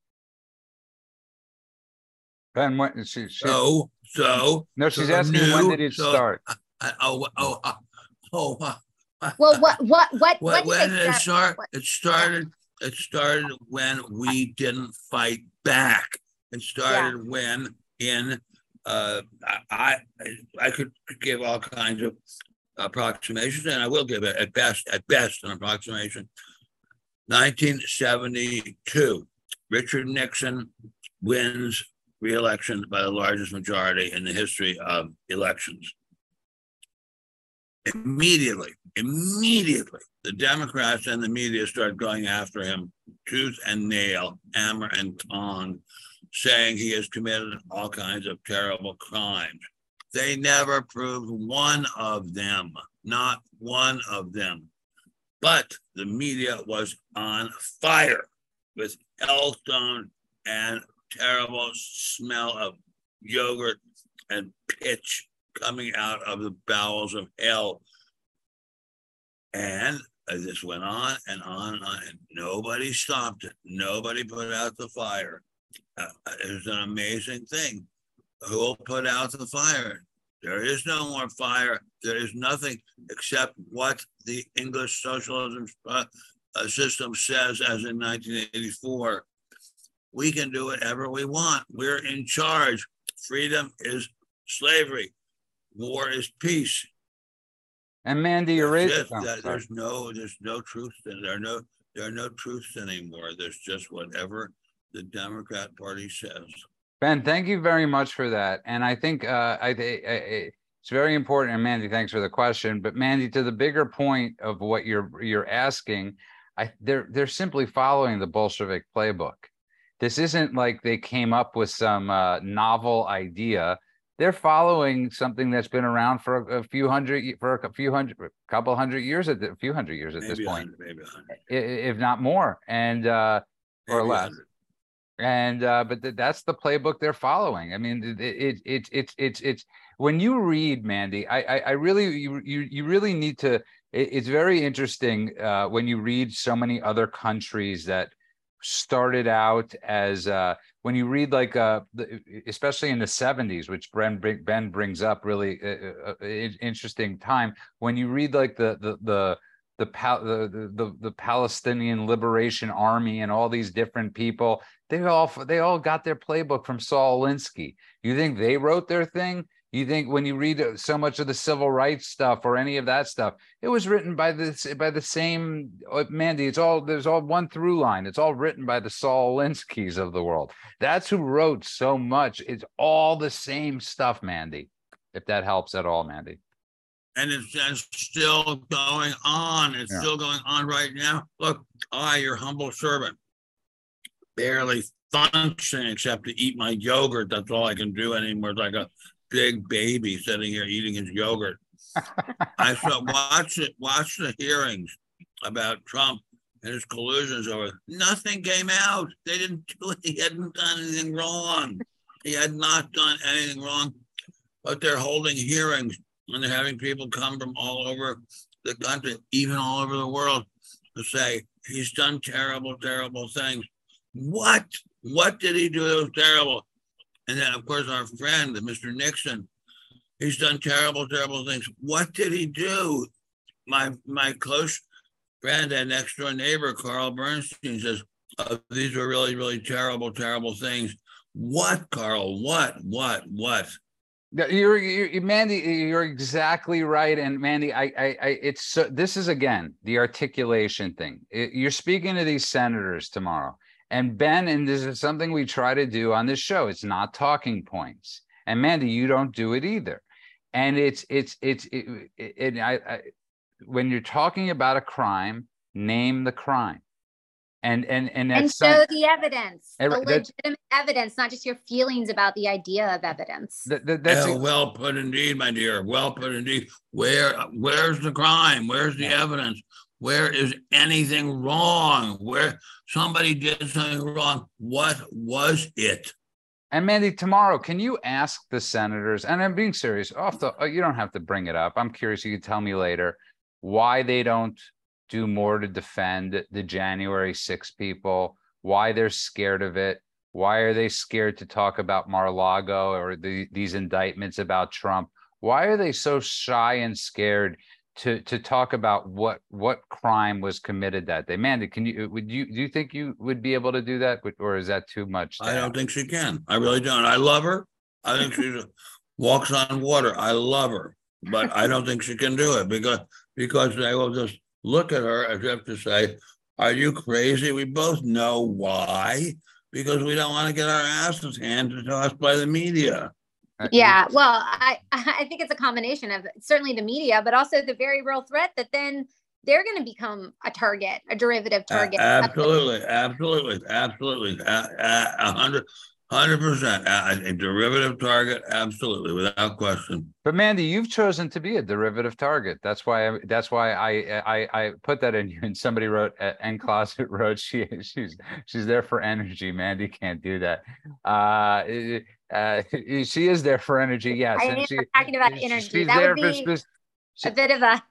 Ben, what she, she so so no, she's so asking new, when did it so, start? Uh, oh, oh, oh, oh, well, what, what, what, what when it start? It started. It started when we didn't fight back. It started yeah. when in uh, I I could give all kinds of approximations, and I will give it at best at best an approximation. 1972, Richard Nixon wins re-election by the largest majority in the history of elections immediately, immediately, the Democrats and the media start going after him tooth and nail, hammer and tong, saying he has committed all kinds of terrible crimes. They never proved one of them, not one of them. But the media was on fire with hellstone and terrible smell of yogurt and pitch coming out of the bowels of hell. And this went on and on and on, and nobody stopped it. Nobody put out the fire. Uh, it was an amazing thing. Who will put out the fire? There is no more fire. There is nothing except what the English socialism uh, uh system says, as in 1984. We can do whatever we want. We're in charge. Freedom is slavery war is peace. And Mandy, you're there's no, there's no truth. There are no, there are no truths anymore. There's just whatever the Democrat Party says. Ben, thank you very much for that. And I think uh, I, I, I, it's very important. And Mandy, thanks for the question. But Mandy, to the bigger point of what you're you're asking, I they're they're simply following the Bolshevik playbook. This isn't like they came up with some uh, novel idea they're following something that's been around for a, a few hundred for a few hundred a couple hundred years at the, a few hundred years at maybe this point. maybe if not more and uh maybe or less. 100. and uh but th- that's the playbook they're following. I mean it, it, it it's it's it's when you read mandy i i, I really you, you you really need to it, it's very interesting uh when you read so many other countries that started out as uh, when you read like uh, especially in the 70s which ben, ben brings up really uh, uh, uh interesting time when you read like the the the the, the, the, the Palestinian Liberation Army and all these different people, they all they all got their playbook from Saul Alinsky. You think they wrote their thing? You think when you read so much of the civil rights stuff or any of that stuff, it was written by this by the same uh, Mandy. It's all there's all one through line. It's all written by the Saul Alinskys of the world. That's who wrote so much. It's all the same stuff, Mandy. If that helps at all, Mandy. And it's just still going on. It's yeah. still going on right now. Look, I, your humble servant, barely functioning except to eat my yogurt. That's all I can do anymore. It's like a big baby sitting here eating his yogurt. I saw watch it, watch the hearings about Trump and his collusions over. Nothing came out. They didn't do it. He hadn't done anything wrong. He had not done anything wrong. But they're holding hearings and they're having people come from all over the country, even all over the world, to say he's done terrible, terrible things. What? What did he do that was terrible? And then, of course, our friend, Mr. Nixon, he's done terrible, terrible things. What did he do? My my close friend and next door neighbor, Carl Bernstein, says, oh, These are really, really terrible, terrible things. What, Carl? What, what, what? You're, you're, Mandy. You're exactly right, and Mandy, I, I, I it's so, this is again the articulation thing. It, you're speaking to these senators tomorrow, and Ben, and this is something we try to do on this show. It's not talking points, and Mandy, you don't do it either. And it's, it's, it's, it, it, it I, I, when you're talking about a crime, name the crime. And and and, and show the evidence the legitimate evidence not just your feelings about the idea of evidence. That, that, that's yeah, well put indeed my dear. Well put indeed. Where where's the crime? Where's the evidence where is anything wrong where somebody did something wrong what was it and Mandy, tomorrow, can you ask the senators? And I'm being serious. Off the, uh, you don't have to bring it up. I'm curious. You can tell me later why they don't do more to defend the January 6 people, why they're scared of it. Why are they scared to talk about Mar-a-Lago or the, these indictments about Trump? Why are they so shy and scared to to talk about what what crime was committed that day? Mandy, can you would you do you think you would be able to do that, or is that too much? I don't think she can. I really don't. I love her. I think she walks on water. I love her, but I don't think she can do it because because they will just look at her as if to say, Are you crazy? We both know why, because we don't want to get our asses handed to us by the media. Yeah, well, I, I think it's a combination of certainly the media, but also the very real threat that then they're going to become a target, a derivative target. Uh, absolutely, absolutely, absolutely, a hundred, Hundred percent, a derivative target, absolutely, without question. But Mandy, you've chosen to be a derivative target. That's why. I, that's why I, I I put that in you. And somebody wrote, at "N Closet wrote she she's she's there for energy." Mandy can't do that. Uh, uh, she is there for energy. Yes, I am talking about energy. She's that there would be for, a bit of a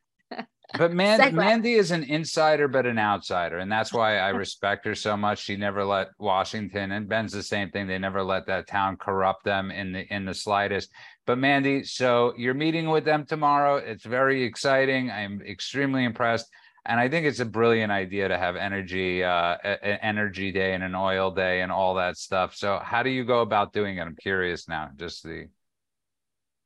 but Man- Mandy is an insider, but an outsider, and that's why I respect her so much. She never let Washington and Ben's the same thing. They never let that town corrupt them in the in the slightest. But Mandy, so you're meeting with them tomorrow. It's very exciting. I'm extremely impressed, and I think it's a brilliant idea to have energy, uh, an energy day and an oil day and all that stuff. So how do you go about doing it? I'm curious now. Just the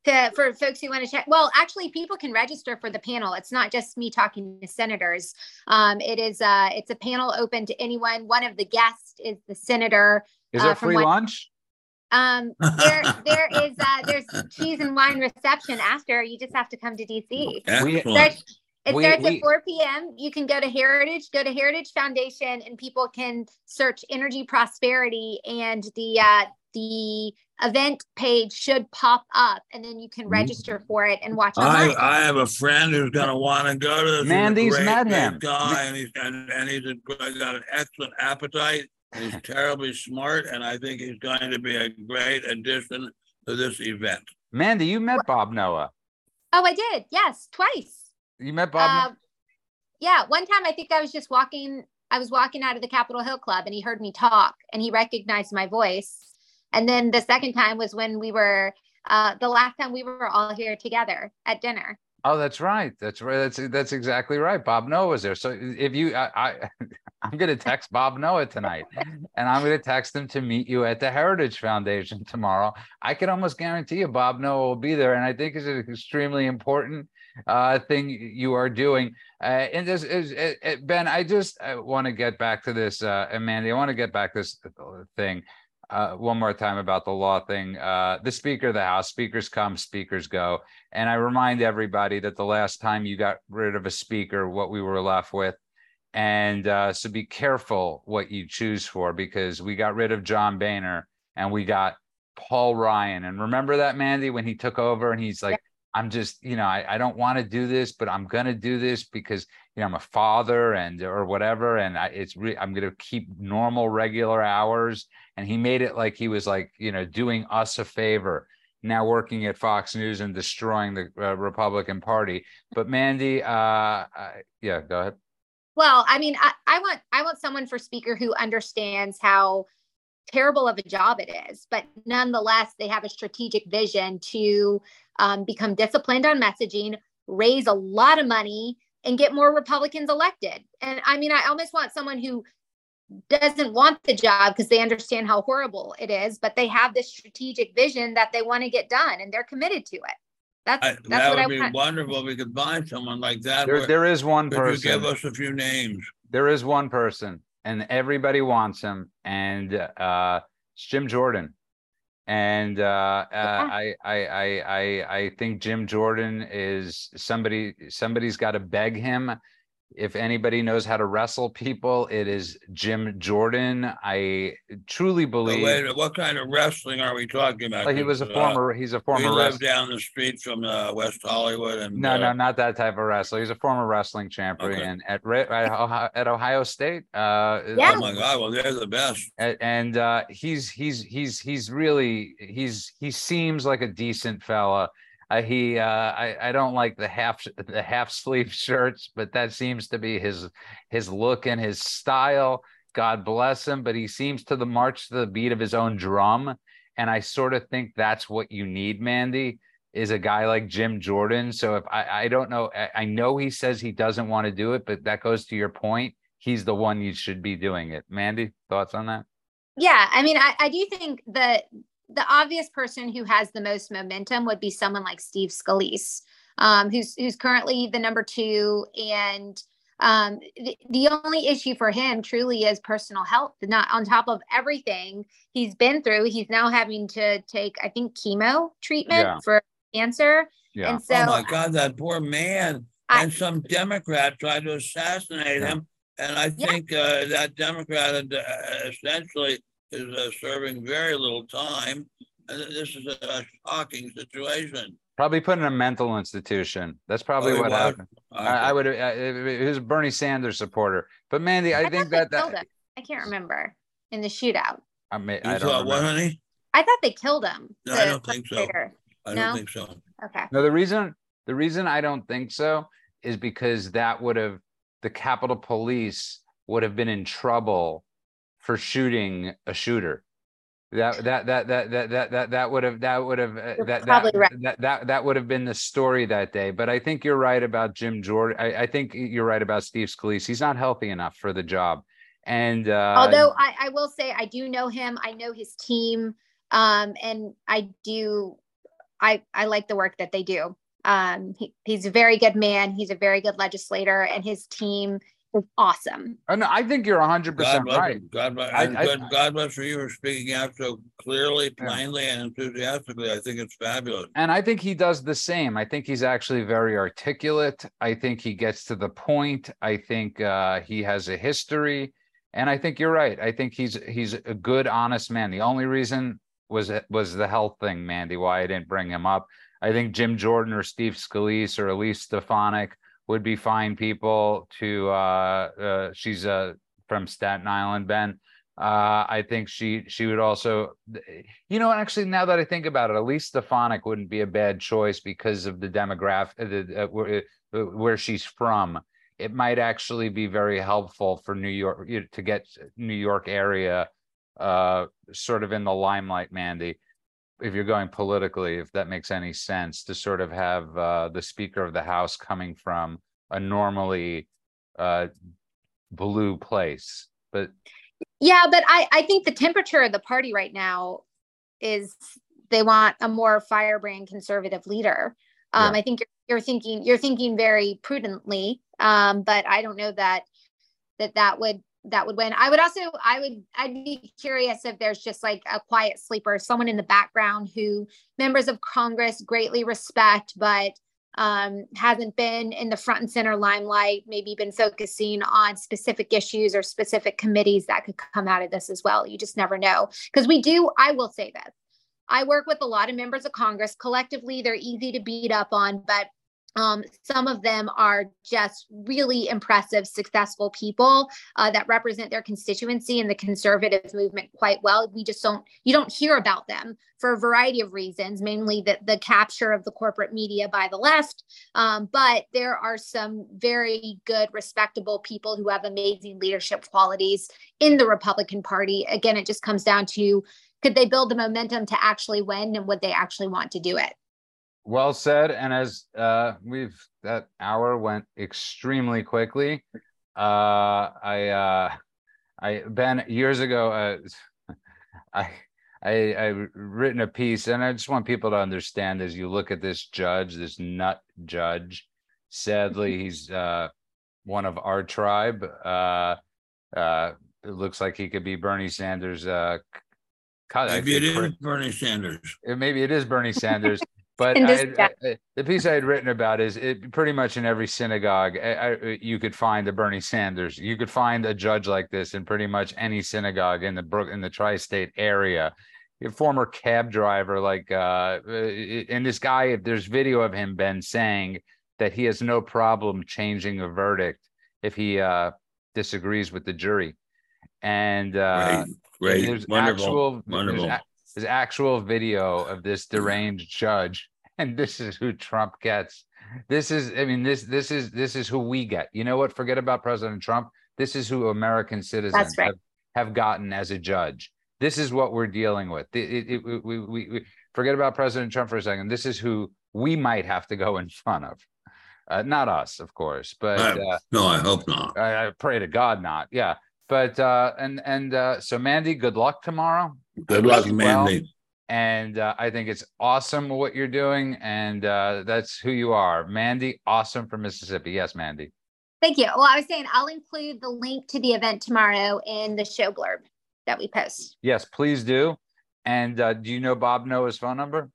to, for folks who want to check. Well, actually, people can register for the panel. It's not just me talking to senators. Um, it is uh, it's a panel open to anyone. One of the guests is the senator. Is there uh, free lunch? Um, there there is uh, there's cheese and wine reception after. You just have to come to DC. it we, starts we, at 4 p.m. You can go to Heritage, go to Heritage Foundation, and people can search energy prosperity and the uh, the event page should pop up and then you can mm-hmm. register for it and watch I, I have a friend who's going to want to go to this. Mandy's great, met him. Guy, and he's, and, and he's a, got an excellent appetite. He's terribly smart, and I think he's going to be a great addition to this event. Mandy, you met Bob Noah. Oh, I did. Yes, twice. You met Bob? Uh, yeah, one time I think I was just walking. I was walking out of the Capitol Hill Club, and he heard me talk, and he recognized my voice and then the second time was when we were uh, the last time we were all here together at dinner. Oh, that's right. That's right. That's that's exactly right. Bob Noah was there. So if you, I, I I'm going to text Bob Noah tonight, and I'm going to text him to meet you at the Heritage Foundation tomorrow. I can almost guarantee you Bob Noah will be there, and I think it's an extremely important uh, thing you are doing. Uh, and this is uh, Ben. I just want to get back to this, uh, Amanda. I want to get back to this thing uh, one more time about the law thing. Uh, the Speaker of the House, speakers come, speakers go. And I remind everybody that the last time you got rid of a speaker, what we were left with. And uh, so be careful what you choose for because we got rid of John Boehner and we got Paul Ryan. And remember that, Mandy, when he took over and he's like, I'm just, you know, I, I don't want to do this, but I'm going to do this because, you know, I'm a father and or whatever. And I, it's re- I'm going to keep normal, regular hours. And he made it like he was like, you know, doing us a favor now working at Fox News and destroying the uh, Republican Party. But Mandy, uh, uh, yeah, go ahead. Well, I mean, I, I want I want someone for speaker who understands how terrible of a job it is. But nonetheless, they have a strategic vision to um, become disciplined on messaging, raise a lot of money, and get more Republicans elected. And I mean, I almost want someone who doesn't want the job because they understand how horrible it is, but they have this strategic vision that they want to get done and they're committed to it. That's, I, that's that would I be want. wonderful. We could find someone like that. There, there is one could person. You give us a few names. There is one person, and everybody wants him, and uh, it's Jim Jordan. And uh, uh, I, I, I, I, I think Jim Jordan is somebody. Somebody's got to beg him if anybody knows how to wrestle people, it is Jim Jordan. I truly believe. wait, what kind of wrestling are we talking about? Like he was a uh, former. Uh, he's a former. We live down the street from uh, West Hollywood, and no, uh, no, not that type of wrestler. He's a former wrestling champion okay. at at, at Ohio State. Uh, yeah. Oh my God! Well, they're the best. And uh, he's he's he's he's really he's he seems like a decent fella uh, he uh, I, I don't like the half the half sleeve shirts, but that seems to be his his look and his style. God bless him, but he seems to the march to the beat of his own drum, and I sort of think that's what you need, Mandy, is a guy like Jim Jordan. So if I I don't know, I, I know he says he doesn't want to do it, but that goes to your point. He's the one you should be doing it. Mandy, thoughts on that? Yeah, I mean, I, I do think that the obvious person who has the most momentum would be someone like Steve Scalise, um, who's who's currently the number two. And um, the, the only issue for him truly is personal health. Not on top of everything he's been through, he's now having to take, I think, chemo treatment yeah. for cancer. Yeah. And so, oh my God, that poor man! I, and some Democrat tried to assassinate yeah. him. And I think yeah. uh, that Democrat had, uh, essentially is uh, serving very little time. And this is a, a shocking situation. Probably put in a mental institution. That's probably oh, what happened. I, I, would. Uh, he was a Bernie Sanders supporter, but Mandy, I, I think that, that I can't remember in the shootout. I may. You I don't what, honey? I thought they killed him. No, I don't think so. I don't no? think so. Okay. No, the reason the reason I don't think so is because that would have the Capitol Police would have been in trouble for shooting a shooter. That that that that that that that that would have that would have uh, that that, right. that that that would have been the story that day. But I think you're right about Jim Jordan. I, I think you're right about Steve Scalise. He's not healthy enough for the job. And uh, although I, I will say I do know him, I know his team, um, and I do I I like the work that they do. Um, he, he's a very good man. He's a very good legislator, and his team awesome. And I think you're 100 percent right. God, bless, I, God, God bless for you for speaking out so clearly, plainly, yeah. and enthusiastically. I think it's fabulous. And I think he does the same. I think he's actually very articulate. I think he gets to the point. I think uh, he has a history, and I think you're right. I think he's he's a good, honest man. The only reason was was the health thing, Mandy. Why I didn't bring him up. I think Jim Jordan or Steve Scalise or Elise Stefanik would be fine people to uh, uh she's uh from Staten Island, Ben. Uh, I think she she would also, you know, actually now that I think about it, Elise Stefanik wouldn't be a bad choice because of the demographic, uh, where, uh, where she's from. It might actually be very helpful for New York to get New York area uh, sort of in the limelight, Mandy if you're going politically, if that makes any sense, to sort of have uh, the Speaker of the House coming from a normally uh, blue place. But yeah, but I I think the temperature of the party right now is they want a more firebrand conservative leader. Um, yeah. I think you're, you're thinking you're thinking very prudently, um, but I don't know that that that would that would win. I would also, I would, I'd be curious if there's just like a quiet sleeper, someone in the background who members of Congress greatly respect, but um, hasn't been in the front and center limelight, maybe been focusing on specific issues or specific committees that could come out of this as well. You just never know. Because we do, I will say this I work with a lot of members of Congress. Collectively, they're easy to beat up on, but Um, some of them are just really impressive, successful people uh, that represent their constituency and the conservative movement quite well. We just don't, you don't hear about them for a variety of reasons, mainly the, the capture of the corporate media by the left. Um, but there are some very good, respectable people who have amazing leadership qualities in the Republican Party. Again, it just comes down to could they build the momentum to actually win and would they actually want to do it? Well said. And as uh, we've that hour went extremely quickly. Uh, I uh, I Ben years ago uh, I I I written a piece, and I just want people to understand as you look at this judge, this nut judge. Sadly, he's uh, one of our tribe. Uh, uh, it looks like he could be Bernie Sanders. Uh, maybe it is Bernie Sanders. Maybe it is Bernie Sanders. But I, I, the piece I had written about is it pretty much in every synagogue I, you could find a Bernie Sanders. You could find a judge like this in pretty much any synagogue in the Brook in the tri-state area. A former cab driver, like, uh, and this guy, if there's video of him, Ben saying that he has no problem changing a verdict if he uh, disagrees with the jury. And uh, great, great, wonderful, actual, wonderful. There's, there's actual video of this deranged judge, and this is who Trump gets. This is, I mean, this this is this is who we get. You know what? Forget about President Trump. This is who American citizens right. have, have gotten as a judge. This is what we're dealing with. It, it, it, we, we, we, forget about President Trump for a second. This is who we might have to go in front of. Uh, not us, of course, but uh, no, I hope not. I, I, pray to God not. Yeah, but uh, and and uh, so Mandy, good luck tomorrow. Good luck, Mandy. Well. And uh, I think it's awesome what you're doing, and uh, that's who you are, Mandy. Awesome from Mississippi. Yes, Mandy. Thank you. Well, I was saying I'll include the link to the event tomorrow in the show blurb that we post. Yes, please do. And uh, do you know Bob Noah's phone number?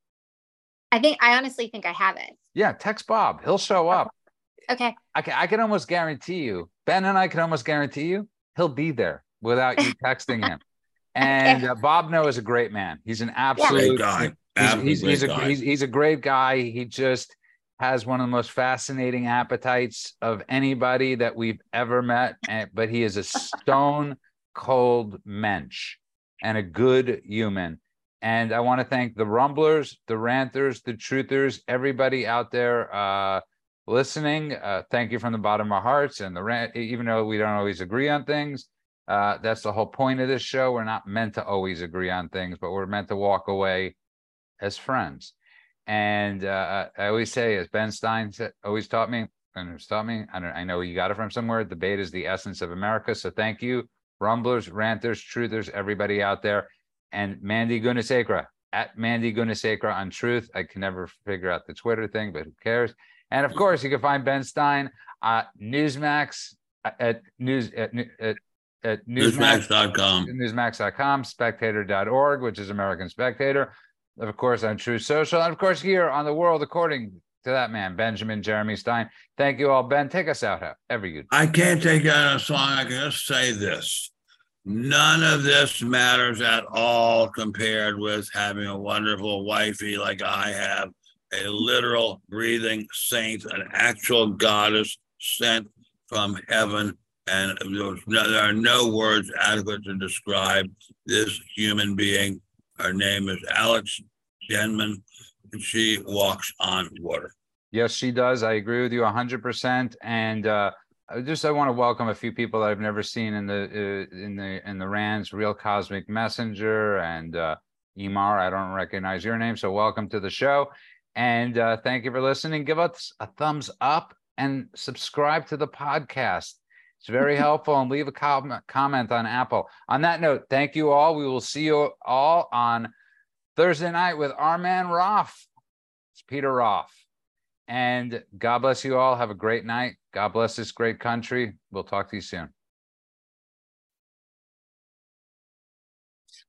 I think I honestly think I have it. Yeah, text Bob. He'll show up. Okay. I can, I can almost guarantee you, Ben and I can almost guarantee you, he'll be there without you texting him. And uh, Bob Noah is a great man. He's an absolute guy. He's, he's, he's, a, he's, he's a great guy. He just has one of the most fascinating appetites of anybody that we've ever met. And, but he is a stone cold mensch and a good human. And I want to thank the rumblers, the ranters, the truthers, everybody out there uh, listening. Uh, thank you from the bottom of our hearts. And the rant, even though we don't always agree on things, uh, that's the whole point of this show. We're not meant to always agree on things, but we're meant to walk away as friends. And uh, I always say, as Ben Stein always taught me, and taught me, I, I know you got it from somewhere. Debate is the essence of America. So thank you, rumblers, ranters, truthers, everybody out there. And Mandy Gunasekara at Mandy Gunasekara on Truth. I can never figure out the Twitter thing, but who cares? And of course, you can find Ben Stein at Newsmax at news at, at at newsmax.com, newsmax.com, spectator.org, which is American Spectator, of course, on Truth Social, and of course, here on The World According to that man, Benjamin Jeremy Stein. Thank you all. Ben, take us out. Every good. I can't take out a song. I can just say this. None of this matters at all compared with having a wonderful wifey like I have, a literal breathing saint, an actual goddess sent from heaven and there are no words adequate to describe this human being. Her name is Alex Denman, and she walks on water. Yes, she does. I agree with you 100%. And uh, just I want to welcome a few people that I've never seen in the uh, in the in the Rands, Real Cosmic Messenger and uh, Emar. I don't recognize your name, so welcome to the show. And uh, thank you for listening. Give us a thumbs up and subscribe to the podcast. It's very helpful and leave a com- comment on Apple. On that note, thank you all. We will see you all on Thursday night with our man Roth. It's Peter Roth. And God bless you all. Have a great night. God bless this great country. We'll talk to you soon.